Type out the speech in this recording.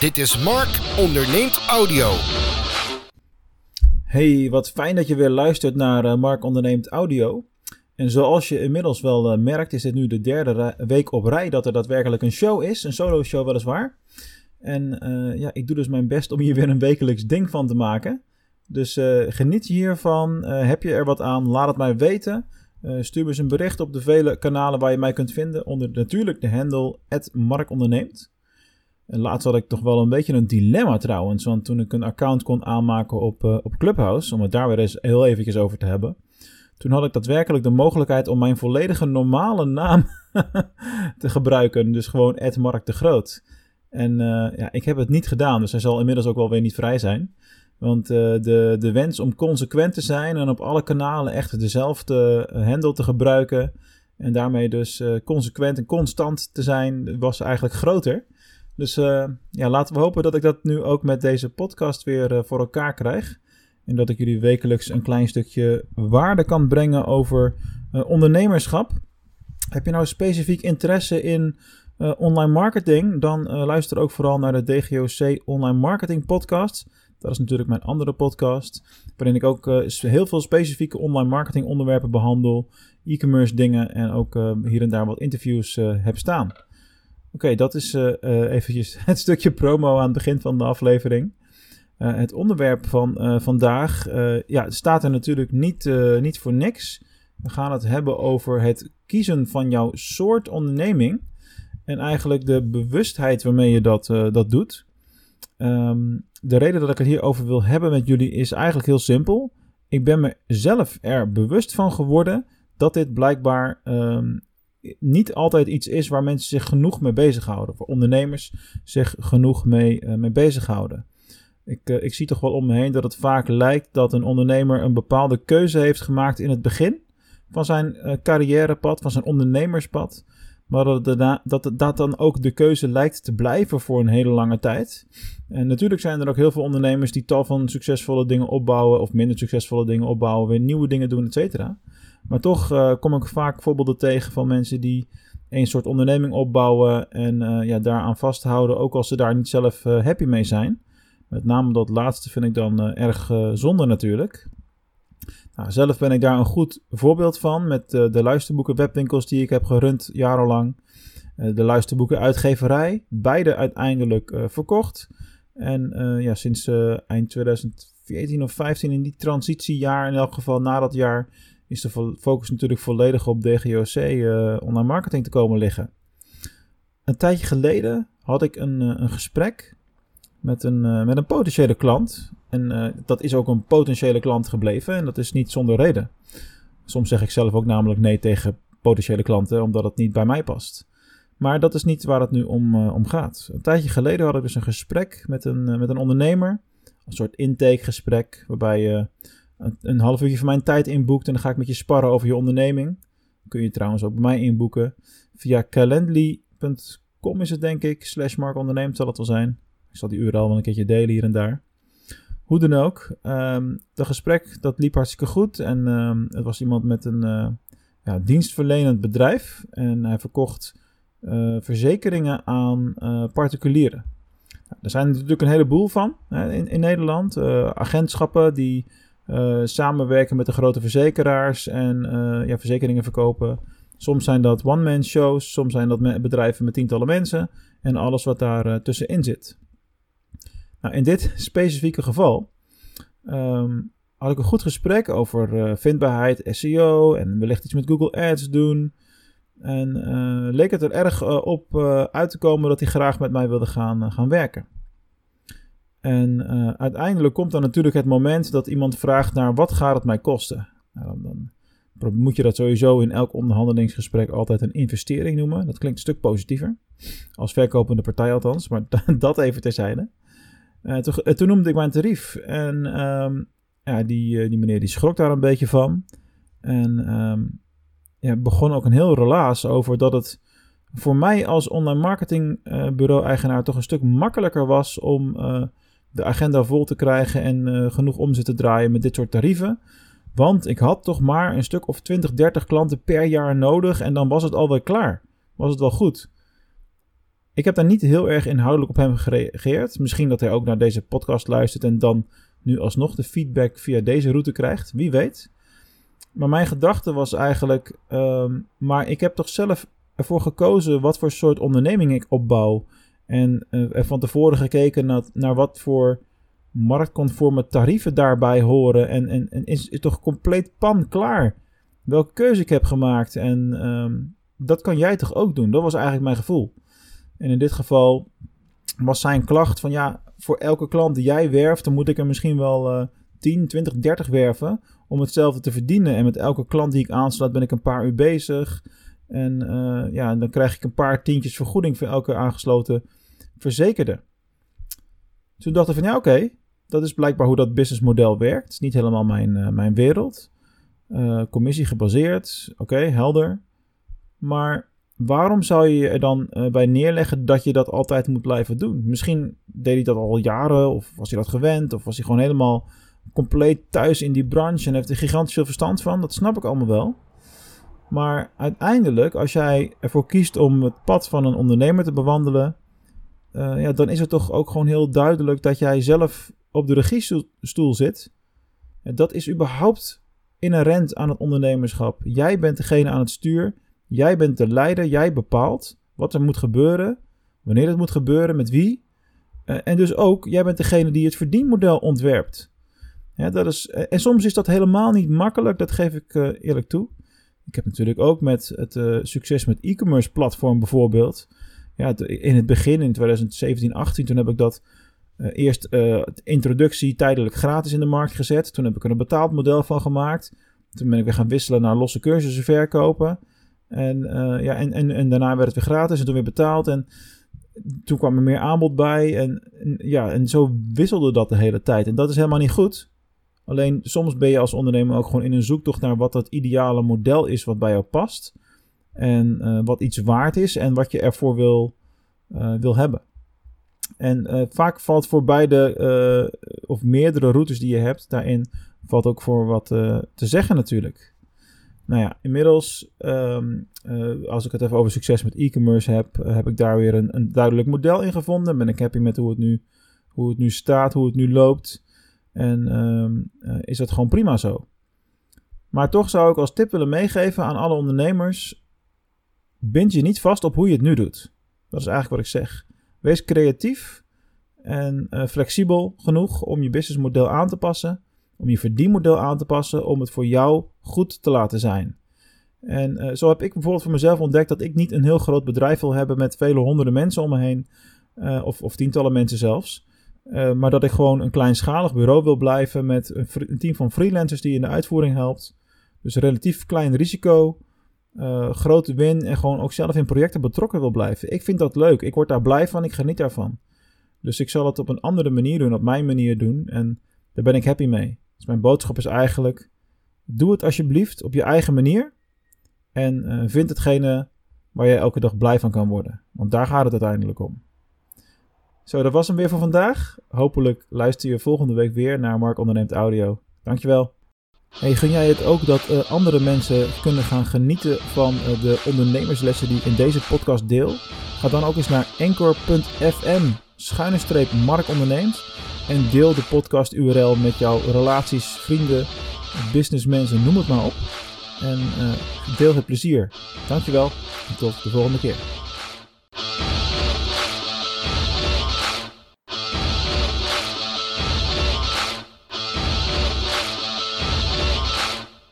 Dit is Mark onderneemt audio. Hey, wat fijn dat je weer luistert naar uh, Mark onderneemt audio. En zoals je inmiddels wel uh, merkt, is dit nu de derde week op rij dat er daadwerkelijk een show is. Een solo show weliswaar. En uh, ja, ik doe dus mijn best om hier weer een wekelijks ding van te maken. Dus geniet hiervan. heb je er wat aan? Laat het mij weten. stuur me eens een bericht op de vele kanalen waar je mij kunt vinden. Onder natuurlijk de handle @markonderneemt. En laatst had ik toch wel een beetje een dilemma trouwens. Want toen ik een account kon aanmaken op, uh, op Clubhouse, om het daar weer eens heel eventjes over te hebben. Toen had ik daadwerkelijk de mogelijkheid om mijn volledige normale naam te gebruiken. Dus gewoon Mark de Groot. En uh, ja, ik heb het niet gedaan, dus hij zal inmiddels ook wel weer niet vrij zijn. Want uh, de, de wens om consequent te zijn en op alle kanalen echt dezelfde handle te gebruiken. En daarmee dus consequent en constant te zijn, was eigenlijk groter. Dus uh, ja, laten we hopen dat ik dat nu ook met deze podcast weer uh, voor elkaar krijg. En dat ik jullie wekelijks een klein stukje waarde kan brengen over uh, ondernemerschap. Heb je nou specifiek interesse in online marketing? Dan luister ook vooral naar de DGOC Online Marketing Podcast. Dat is natuurlijk mijn andere podcast. Waarin ik ook heel veel specifieke online marketing onderwerpen behandel. E-commerce dingen en ook hier en daar wat interviews heb staan. Oké, dat is uh, eventjes het stukje promo aan het begin van de aflevering. Uh, het onderwerp van vandaag ja, staat er natuurlijk niet, niet voor niks. We gaan het hebben over het kiezen van jouw soort onderneming. En eigenlijk de bewustheid waarmee je dat, dat doet. Um, de reden dat ik het hierover wil hebben met jullie is eigenlijk heel simpel. Ik ben me zelf er bewust van geworden dat dit blijkbaar um, niet altijd iets is waar mensen zich genoeg mee bezighouden. Voor ondernemers zich genoeg mee, mee bezighouden. Ik, uh, ik zie toch wel om me heen dat het vaak lijkt dat een ondernemer een bepaalde keuze heeft gemaakt in het begin van zijn uh, carrièrepad, van zijn ondernemerspad. Maar dat, dat, dat dan ook de keuze lijkt te blijven voor een hele lange tijd. En natuurlijk zijn er ook heel veel ondernemers die tal van succesvolle dingen opbouwen, of minder succesvolle dingen opbouwen, weer nieuwe dingen doen, et cetera. Maar toch uh, kom ik vaak voorbeelden tegen van mensen die een soort onderneming opbouwen en uh, ja, daaraan vasthouden, ook als ze daar niet zelf uh, happy mee zijn. Met name dat laatste vind ik dan erg zonde natuurlijk. Nou, zelf ben ik daar een goed voorbeeld van met de luisterboeken webwinkels die ik heb gerund jarenlang. de luisterboeken uitgeverij, beide uiteindelijk verkocht. En ja, sinds eind 2014 of 15 in die transitiejaar in elk geval na dat jaar is de focus natuurlijk volledig op DGOC uh, online marketing te komen liggen. Een tijdje geleden had ik een, uh, een gesprek met een, uh, met een potentiële klant. En dat is ook een potentiële klant gebleven en dat is niet zonder reden. Soms zeg ik zelf ook namelijk nee tegen potentiële klanten omdat het niet bij mij past. Maar dat is niet waar het nu om, om gaat. Een tijdje geleden had ik dus een gesprek met een, met een ondernemer. Een soort intakegesprek waarbij je een half uurtje van mijn tijd inboekt en dan ga ik met je sparren over je onderneming. kun je trouwens ook bij mij inboeken. Via calendly.com is het denk ik, slash Mark Onderneemt zal het wel zijn. Ik zal die URL wel een keertje delen hier en daar. Hoe dan ook, um, dat gesprek dat liep hartstikke goed. En um, het was iemand met een uh, ja, dienstverlenend bedrijf. En hij verkocht uh, verzekeringen aan uh, particulieren. Nou, er zijn natuurlijk een heleboel van in, in Nederland. agentschappen die uh, samenwerken met de grote verzekeraars en uh, ja, verzekeringen verkopen. Soms zijn dat one-man shows, soms zijn dat bedrijven met tientallen mensen en alles wat daar uh, tussenin zit. Nou, in dit specifieke geval um, had ik een goed gesprek over vindbaarheid, SEO en wellicht iets met Google Ads doen. En leek het er erg op uit te komen dat hij graag met mij wilde gaan, gaan werken. En uh, uiteindelijk komt dan natuurlijk het moment dat iemand vraagt naar wat gaat het mij kosten. Nou, dan, moet je dat sowieso in elk onderhandelingsgesprek altijd een investering noemen. Dat klinkt een stuk positiever. Als verkopende partij althans, maar dat even terzijde. Uh, toen, noemde ik mijn tarief. En um, ja, die, die meneer die schrok daar een beetje van. En um, ja, begon ook een heel relaas over dat het voor mij als online marketingbureau-eigenaar toch een stuk makkelijker was om de agenda vol te krijgen en uh, genoeg omzet te draaien met dit soort tarieven. Want ik had toch maar een stuk of 20, 30 klanten per jaar nodig en dan was het alweer klaar. Was het wel goed. ik heb daar niet heel erg inhoudelijk op hem gereageerd. Misschien dat hij ook naar deze podcast luistert en dan nu alsnog de feedback via deze route krijgt. Wie weet. Maar mijn gedachte was eigenlijk, ehm, maar ik heb toch zelf ervoor gekozen wat voor soort onderneming ik opbouw. En uh, van tevoren gekeken naar, naar wat voor marktconforme tarieven daarbij horen. En, en, en is, is toch compleet pan klaar welke keuze ik heb gemaakt. En ehm, dat kan jij toch ook doen? Dat was eigenlijk mijn gevoel. En in dit geval was zijn klacht van ja, voor elke klant die jij werft, dan moet ik er misschien wel uh, 10, 20, 30 werven om hetzelfde te verdienen. En met elke klant die ik aansluit ben ik een paar uur bezig. En uh, ja, dan krijg ik een paar tientjes vergoeding voor elke aangesloten verzekerde. Toen dacht ik van ja, oké, dat is blijkbaar hoe dat businessmodel werkt. Het is niet helemaal mijn, uh, mijn wereld. Uh, commissie gebaseerd, oké, helder. Maar waarom zou je er dan bij neerleggen dat je dat altijd moet blijven doen? Misschien deed hij dat al jaren, of was hij dat gewend, of was hij gewoon helemaal compleet thuis in die branche en heeft er gigantisch veel verstand van. Dat snap ik allemaal wel. Maar uiteindelijk, als jij ervoor kiest om het pad van een ondernemer te bewandelen, uh, ja, dan is het toch ook gewoon heel duidelijk dat jij zelf op de regiestoel zit. En dat is überhaupt inherent aan het ondernemerschap. Jij bent degene aan het stuur. Jij bent de leider. Jij bepaalt wat er moet gebeuren. Wanneer het moet gebeuren. Met wie. Uh, en dus ook, jij bent degene die het verdienmodel ontwerpt. Dat is, uh, en soms is dat helemaal niet makkelijk. Dat geef ik eerlijk toe. Ik heb natuurlijk ook met het succes met e-commerce platform bijvoorbeeld. Ja, in het begin, in 2017, 18, toen heb ik dat uh, eerst uh, introductie tijdelijk gratis in de markt gezet. Toen heb ik er een betaald model van gemaakt. Toen ben ik weer gaan wisselen naar losse cursussen verkopen. En, ja, en, en, en daarna werd het weer gratis en toen weer betaald. En toen kwam er meer aanbod bij. En, en, ja, en zo wisselde dat de hele tijd. En dat is helemaal niet goed. Alleen soms ben je als ondernemer ook gewoon in een zoektocht naar wat het ideale model is wat bij jou past. En wat iets waard is en wat je ervoor wil, wil hebben. En uh, vaak valt voor beide of meerdere routes die je hebt, daarin valt ook voor wat te zeggen natuurlijk. Nou ja, inmiddels, um, als ik het even over succes met e-commerce heb, heb ik daar weer een, een, duidelijk model in gevonden. Ben ik happy met hoe het nu, hoe het nu staat, hoe het nu loopt. En um, is dat gewoon prima zo. Maar toch zou ik als tip willen meegeven aan alle ondernemers: bind je niet vast op hoe je het nu doet. Dat is eigenlijk wat ik zeg. Wees creatief en uh, flexibel genoeg om je businessmodel aan te passen, om je verdienmodel aan te passen, om het voor jou goed te laten zijn. En uh, zo heb ik bijvoorbeeld voor mezelf ontdekt dat ik niet een heel groot bedrijf wil hebben met vele honderden mensen om me heen, of, of, tientallen mensen zelfs. Maar dat ik gewoon een kleinschalig bureau wil blijven met een, team van freelancers die in de uitvoering helpt. Dus relatief klein risico, uh, grote win en gewoon ook zelf in projecten betrokken wil blijven. Ik vind dat leuk. Ik word daar blij van. Ik geniet daarvan. Dus ik zal het op een andere manier doen, op mijn manier doen. En daar ben ik happy mee. Dus mijn boodschap is eigenlijk: doe het alsjeblieft op je eigen manier. En uh, vind hetgene waar je elke dag blij van kan worden. Want daar gaat het uiteindelijk om. Zo, dat was hem weer voor vandaag. Hopelijk luister je volgende week weer naar Mark Onderneemt Audio. Dankjewel. Hey, gun jij het ook dat uh, andere mensen kunnen gaan genieten van uh, de ondernemerslessen die ik in deze podcast deel? Ga dan ook eens naar anchor.fm schuine streep Mark onderneemt en deel de podcast URL met jouw relaties, vrienden, businessmensen, noem het maar op. En uh, deel het plezier. Dankjewel en tot de volgende keer.